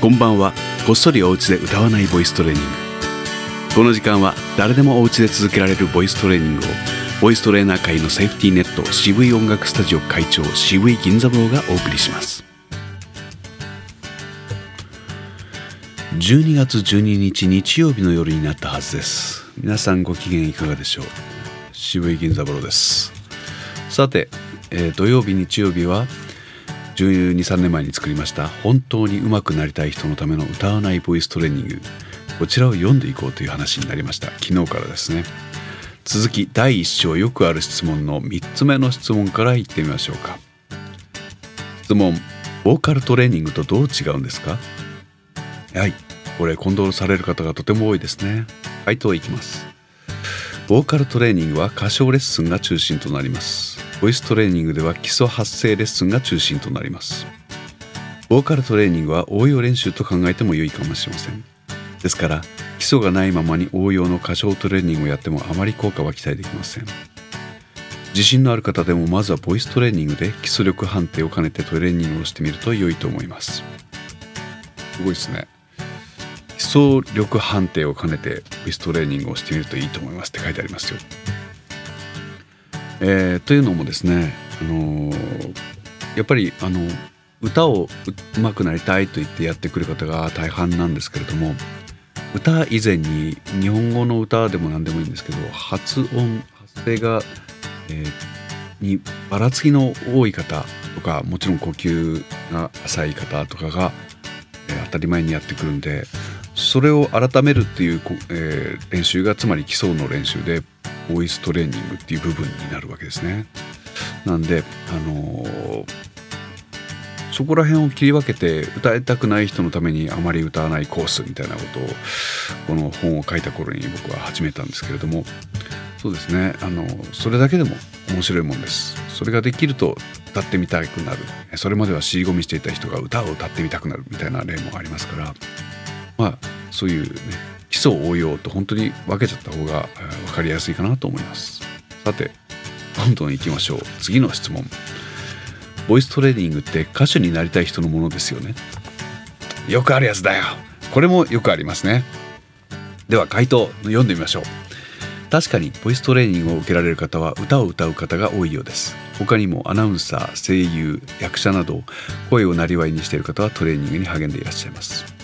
こんばんは。こっそりお家で歌わないボイストレーニング。この時間は誰でもお家で続けられるボイストレーニングをボイストレーナー界のセーフティーネット渋い音楽スタジオ会長渋い銀座坊がお送りします。12月12日日曜日の夜になったはずです。皆さんご機嫌いかがでしょう？渋い銀座坊です。さて、えー、土曜日日曜日は12、3年前に作りました本当に上手くなりたい人のための歌わないボイストレーニング。こちらを読んでいこうという話になりました。昨日からですね。続き第1章よくある質問の3つ目の質問からいってみましょうか。質問ボーカルトレーニングとどう違うんですか？はい。これ混同される方がとても多いですね。回答いきます。ボーカルトレーニングは歌唱レッスンが中心となります。ボイストレーニングでは基礎発声レッスンが中心となります。ボーカルトレーニングは応用練習と考えても良いかもしれません。ですから基礎がないままに応用の歌唱トレーニングをやってもあまり効果は期待できません。自信のある方でもまずはボイストレーニングで基礎力判定を兼ねてトレーニングをしてみると良いと思います。すごいですね。基礎力判定を兼ねてボイストレーニングをしてみるといいと思いますって書いてありますよ。えー、というのもですね、あのー、やっぱりあの歌をうまくなりたいと言ってやってくる方が大半なんですけれども歌以前に日本語の歌でも何でもいいんですけど発音発声が、えー、にばらつきの多い方とかもちろん呼吸が浅い方とかが、えー、当たり前にやってくるんでそれを改めるっていう、えー、練習がつまり基礎の練習でボイストレーニングっていう部分になるわけですね。なんであのー、そこら辺を切り分けて歌いたくない人のためにあまり歌わないコースみたいなことをこの本を書いた頃に僕は始めたんですけれども。そうですね。あのそれだけでも面白いもんです。それができると歌ってみたくなる。それまでは尻込みしていた人が歌を歌ってみたくなるみたいな例もありますから。まあそういうね基礎応用と本当に分けちゃった方が分かりやすいかなと思います。さてどんどんいきましょう。次の質問。ボイストレーニングって歌手になりたい人のものですよね。よくあるやつだよ。これもよくありますね。では回答読んでみましょう。確かにボイストレーニングを受けられる方は歌を歌う方が多いようです。他にもアナウンサー声優役者など声をなりにしている方はトレーニングに励んでいらっしゃいます。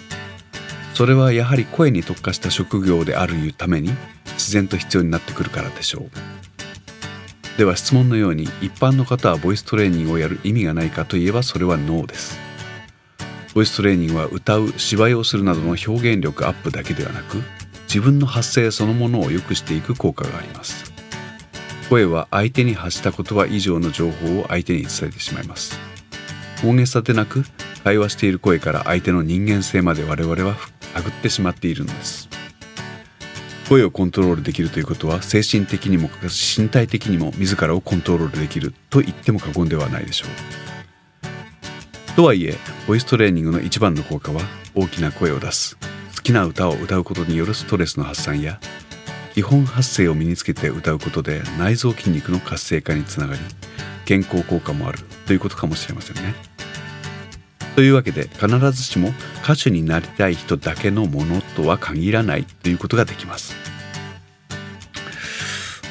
それはやはり声に特化した職業であるために自然と必要になってくるからでしょう。では質問のように一般の方はボイストレーニングをやる意味がないかといえばそれはノーです。ボイストレーニングは歌う芝居をするなどの表現力アップだけではなく自分の発声そのものを良くしていく効果があります。声は相手に発した言葉以上の情報を相手に伝えてしまいます。大げさでなく会話している声から相手の人間性まで我々は探ってしまっているのです声をコントロールできるということは精神的にも身体的にも自らをコントロールできると言っても過言ではないでしょうとはいえボイストレーニングの一番の効果は大きな声を出す好きな歌を歌うことによるストレスの発散や基本発声を身につけて歌うことで内臓筋肉の活性化につながり健康効果もあるということかもしれませんね。というわけで必ずしも歌手になりたい人だけのものとは限らないということができます。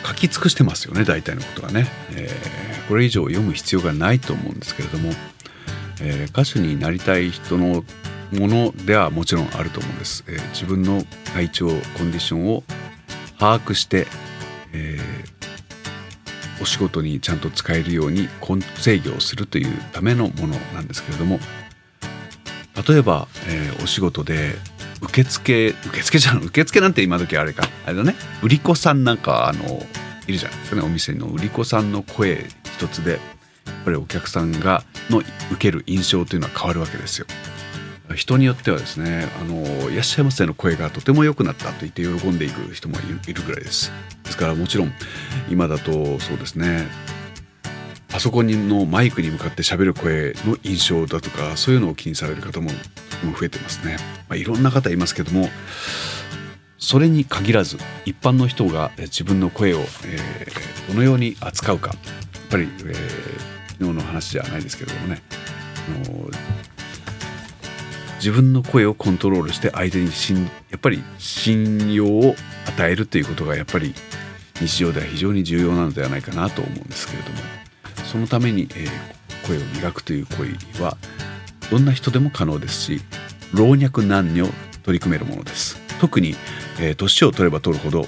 書き尽くしてますよね大体のことはね、えー、これ以上読む必要がないと思うんですけれども、えー、歌手になりたい人のものではもちろんあると思うんです、えー、自分の体調コンディションを把握して、えお仕事にちゃんと使えるように制御をするというためのものなんですけれども例えば、えー、お仕事で受付受付じゃん受付なんて今時あれかあれだね売り子さんなんかあのいるじゃないですかねお店の売り子さんの声一つでやっぱりお客さんがの受ける印象というのは変わるわけですよ。人によってはですね「あのいらっしゃいませ」の声がとても良くなったと言って喜んでいく人もいるぐらいです。ですからもちろん今だとそうですねソコンのマイクに向かって喋る声の印象だとかそういうのを気にされる方も増えてますね、まあ、いろんな方いますけどもそれに限らず一般の人が自分の声を、えー、どのように扱うか。やっぱり、えー、昨日の話じゃないですけれどもね。あの自分の声をコントロールして相手にしんやっぱり信用を与えるということがやっぱり日常では非常に重要なのではないかなと思うんですけれども。そのために、えー、声を磨くという行為はどんな人でも可能ですし老若男女取り組めるものです。特に、えー、年を取れば取るほど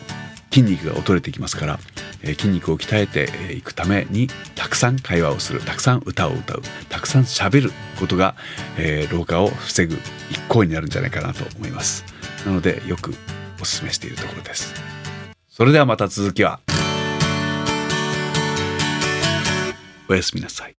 筋肉が衰えていきますから、えー、筋肉を鍛えていくためにたくさん会話をするたくさん歌を歌うたくさん喋ることが、え、老化を防ぐ一行になるんじゃないかなと思います。なのでよくお勧めしているところです。それではまた続きは。おやすみなさい。